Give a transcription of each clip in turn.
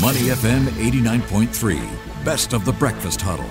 Money FM 89.3, best of the breakfast huddle.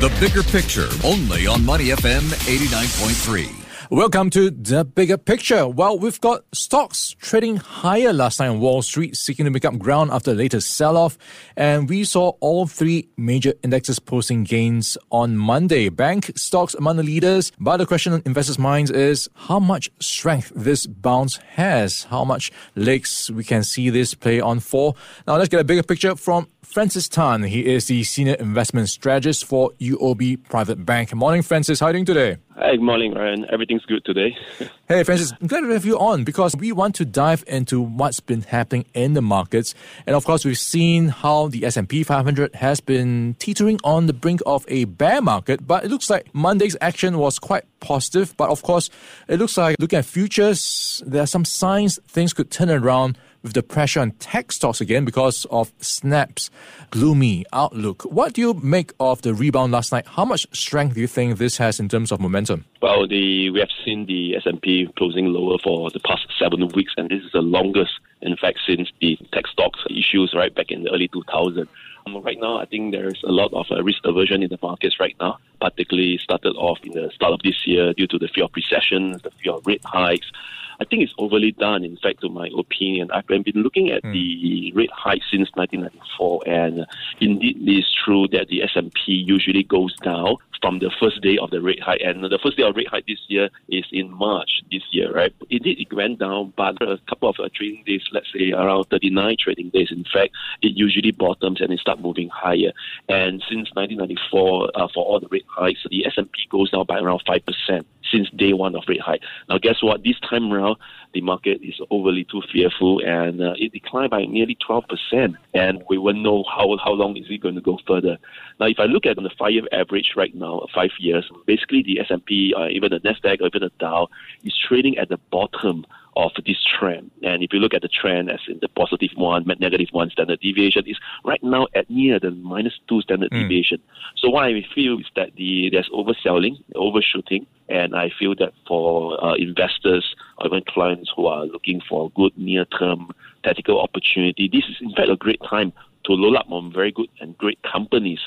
The bigger picture, only on Money FM 89.3. Welcome to the bigger picture. Well, we've got stocks trading higher last night on Wall Street, seeking to make up ground after the latest sell off. And we saw all three major indexes posting gains on Monday. Bank stocks among the leaders. But the question on investors' minds is how much strength this bounce has, how much legs we can see this play on for. Now, let's get a bigger picture from Francis Tan. He is the senior investment strategist for UOB Private Bank. Morning, Francis. How are you doing today? Hi, good morning, Ryan. Everything's good today. hey, Francis. I'm glad to have you on because we want to dive into what's been happening in the markets, and of course, we've seen how the S&P 500 has been teetering on the brink of a bear market. But it looks like Monday's action was quite positive. But of course, it looks like looking at futures, there are some signs things could turn around with the pressure on tech stocks again because of Snap's gloomy outlook. What do you make of the rebound last night? How much strength do you think this has in terms of momentum? Well, the we have seen the S&P closing lower for the past seven weeks, and this is the longest, in fact, since the tech stocks issues right back in the early 2000s. Um, right now, I think there's a lot of uh, risk aversion in the markets right now, particularly started off in the start of this year due to the fear of recession, the fear of rate hikes. I think it's overly done, in fact, to my opinion. I've been looking at mm. the rate hike since 1994, and indeed it is true that the S&P usually goes down from the first day of the rate hike. And the first day of rate hike this year is in March this year, right? Indeed, it went down, but a couple of uh, trading days, let's say around 39 trading days, in fact, it usually bottoms and it starts moving higher. And since 1994, uh, for all the rate hikes, the S&P goes down by around 5% since day one of rate hike. Now, guess what? This time around, the market is overly too fearful, and uh, it declined by nearly 12%. And we won't know how how long is it going to go further. Now, if I look at the five-year average right now, five years, basically the S&P, uh, even the Nasdaq, or even the Dow, is trading at the bottom of this trend. And if you look at the trend as in the positive one, negative one standard deviation is right now at near the minus two standard mm. deviation. So what I feel is that the there's overselling, overshooting, and I feel that for uh, investors or even clients who are looking for a good near-term tactical opportunity, this is in fact a great time to load up on very good and great companies.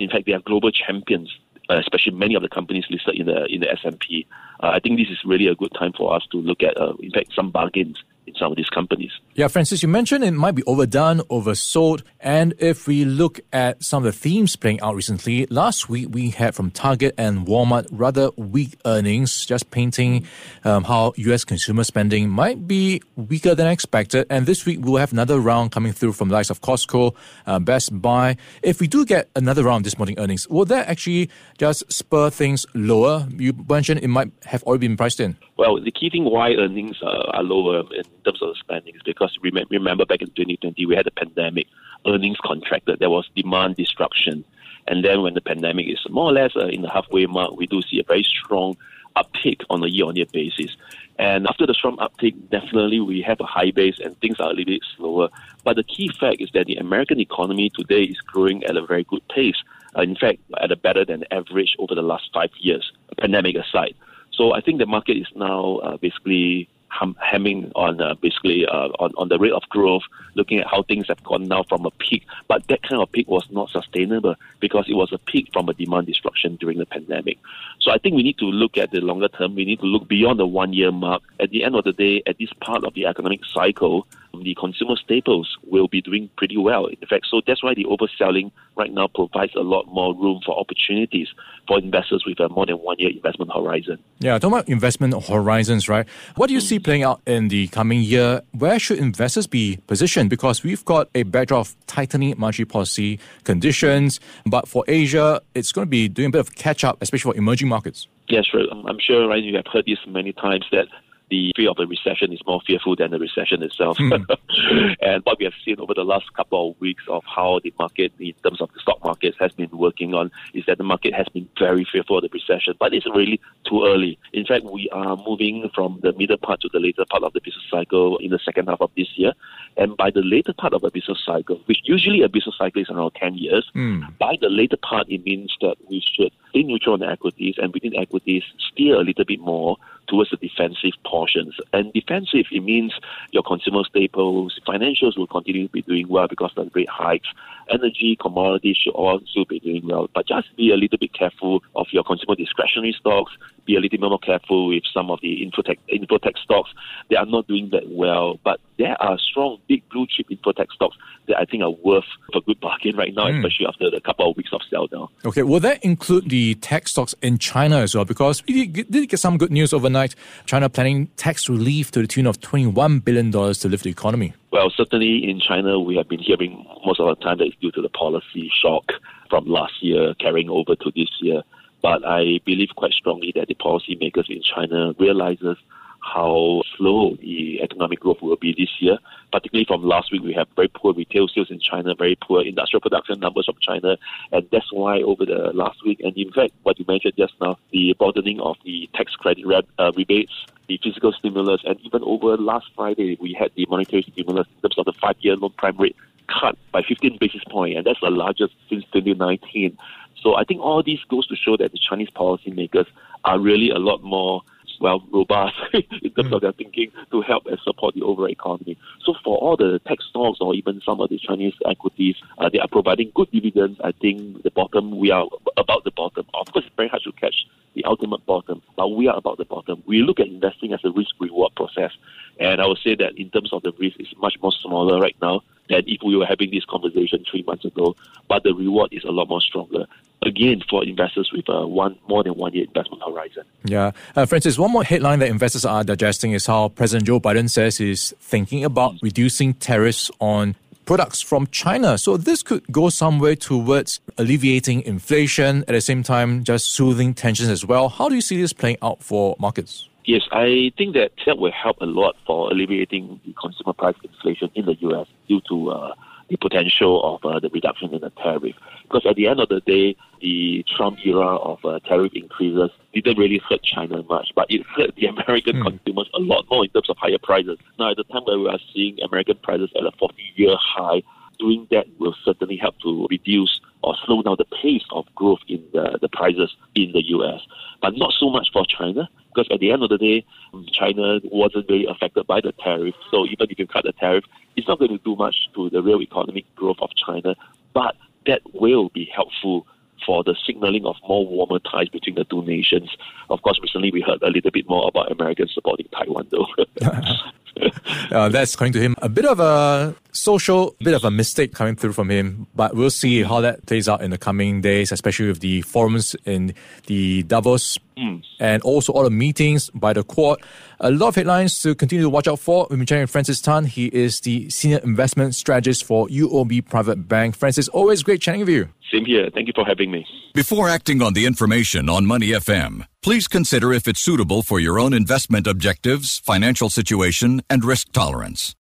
In fact, they are global champions uh, especially many of the companies listed in the in the S&P. Uh, I think this is really a good time for us to look at, uh, in fact, some bargains in some of these companies. Yeah, Francis, you mentioned it might be overdone, oversold. And if we look at some of the themes playing out recently, last week we had from Target and Walmart rather weak earnings, just painting um, how U.S. consumer spending might be weaker than expected. And this week we'll have another round coming through from the likes of Costco, uh, Best Buy. If we do get another round this morning earnings, will that actually just spur things lower? You mentioned it might have already been priced in. Well, the key thing why earnings uh, are lower in terms of the spending is because remember back in 2020 we had a pandemic, earnings contracted, there was demand destruction, and then when the pandemic is more or less uh, in the halfway mark, we do see a very strong uptick on a year-on-year basis. And after the strong uptick, definitely we have a high base and things are a little bit slower. But the key fact is that the American economy today is growing at a very good pace. Uh, in fact, at a better than average over the last five years, pandemic aside. So I think the market is now uh, basically hum, hemming on uh, basically uh, on, on the rate of growth, looking at how things have gone now from a peak. But that kind of peak was not sustainable because it was a peak from a demand destruction during the pandemic. So I think we need to look at the longer term. We need to look beyond the one year mark. At the end of the day, at this part of the economic cycle, the consumer staples will be doing pretty well. In fact, so that's why the overselling right now provides a lot more room for opportunities for investors with a more than one year investment horizon. Yeah, talking about investment horizons, right? What do you see playing out in the coming year? Where should investors be positioned? Because we've got a backdrop of tightening monetary policy conditions, but for Asia, it's going to be doing a bit of catch up, especially for emerging markets. Yes, right. I'm sure, right? You have heard this many times that the fear of a recession is more fearful than the recession itself. Mm. and what we have seen over the last couple of weeks of how the market, in terms of the stock markets, has been working on is that the market has been very fearful of the recession, but it's really too early. In fact, we are moving from the middle part to the later part of the business cycle in the second half of this year. And by the later part of a business cycle, which usually a business cycle is around 10 years, mm. by the later part, it means that we should be neutral on equities and within equities steer a little bit more towards the defensive portions. And defensive, it means your consumer staples, financials will continue to be doing well because of the rate hikes. Energy, commodities should also be doing well. But just be a little bit careful of your consumer discretionary stocks. Be a little bit more careful with some of the infotech, infotech stocks. They are not doing that well. But there are strong, big blue chip infotech stocks that I think are worth a good bargain right now, mm. especially after the couple of weeks of sell down. Okay, will that include the tech stocks in China as well? Because we did get some good news overnight. China planning tax relief to the tune of $21 billion to lift the economy. Well, certainly in China, we have been hearing most of the time that it's due to the policy shock from last year carrying over to this year. But I believe quite strongly that the policymakers in China realizes how slow the economic growth will be this year. Particularly from last week, we have very poor retail sales in China, very poor industrial production numbers from China, and that's why over the last week, and in fact, what you mentioned just now, the broadening of the tax credit re- uh, rebates, the fiscal stimulus, and even over last Friday, we had the monetary stimulus in terms of the five-year loan prime rate cut by 15 basis points, and that's the largest since 2019. So I think all this goes to show that the Chinese policymakers are really a lot more well robust in terms mm. of their thinking to help and support the overall economy. So for all the tech stocks or even some of the Chinese equities, uh, they are providing good dividends. I think the bottom we are about the bottom. Of course, it's very hard to catch the ultimate bottom, but we are about the bottom. We look at investing as a risk reward process, and I would say that in terms of the risk, it's much more smaller right now than if we were having this conversation three months ago. But the reward is a lot more stronger. Again, for investors with a one more than one year investment horizon. Yeah, uh, Francis. One more headline that investors are digesting is how President Joe Biden says he's thinking about reducing tariffs on products from China. So this could go some way towards alleviating inflation at the same time, just soothing tensions as well. How do you see this playing out for markets? Yes, I think that that will help a lot for alleviating the consumer price inflation in the U.S. due to uh, the potential of uh, the reduction in the tariff. Because at the end of the day, the Trump era of uh, tariff increases didn't really hurt China much, but it hurt the American mm. consumers a lot more in terms of higher prices. Now, at the time where we are seeing American prices at a 40-year high, doing that will certainly help to reduce or slow down the pace of growth in the, the prices in the U.S. But not so much for China, because at the end of the day, China wasn't really affected by the tariff. So even if you cut the tariff, it's not going to do much to the real economic growth of China. But that will be helpful for the signaling of more warmer ties between the two nations. Of course, recently we heard a little bit more about Americans supporting Taiwan, though. uh, that's going to him a bit of a social, bit of a mistake coming through from him. But we'll see how that plays out in the coming days, especially with the forums in the Davos mm. and also all the meetings by the Quad. A lot of headlines to continue to watch out for. We've been chatting with Francis Tan. He is the senior investment strategist for UOB Private Bank. Francis, always great chatting with you. Same here. Thank you for having me. Before acting on the information on Money FM, please consider if it's suitable for your own investment objectives, financial situation, and risk tolerance.